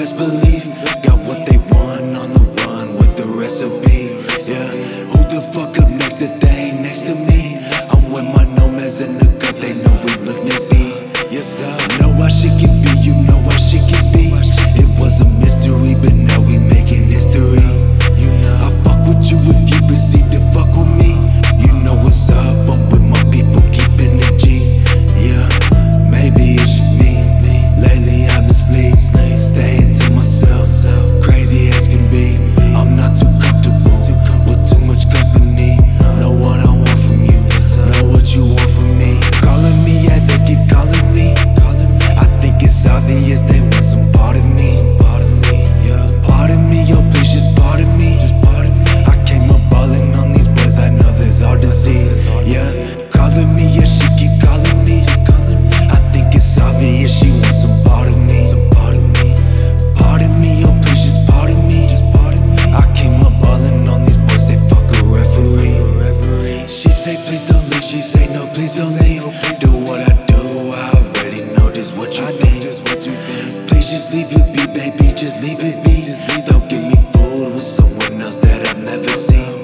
best believe. Got what they want on the run with the recipe. Yeah, who the fuck up next if they ain't next to me? I'm with my nomads in the cup, they know we look nippy. Yes, sir. do what I do. I already know this what you think. What you. Please just leave it be, baby. Just leave it be. Just leave Don't give me food with someone else that I've never seen.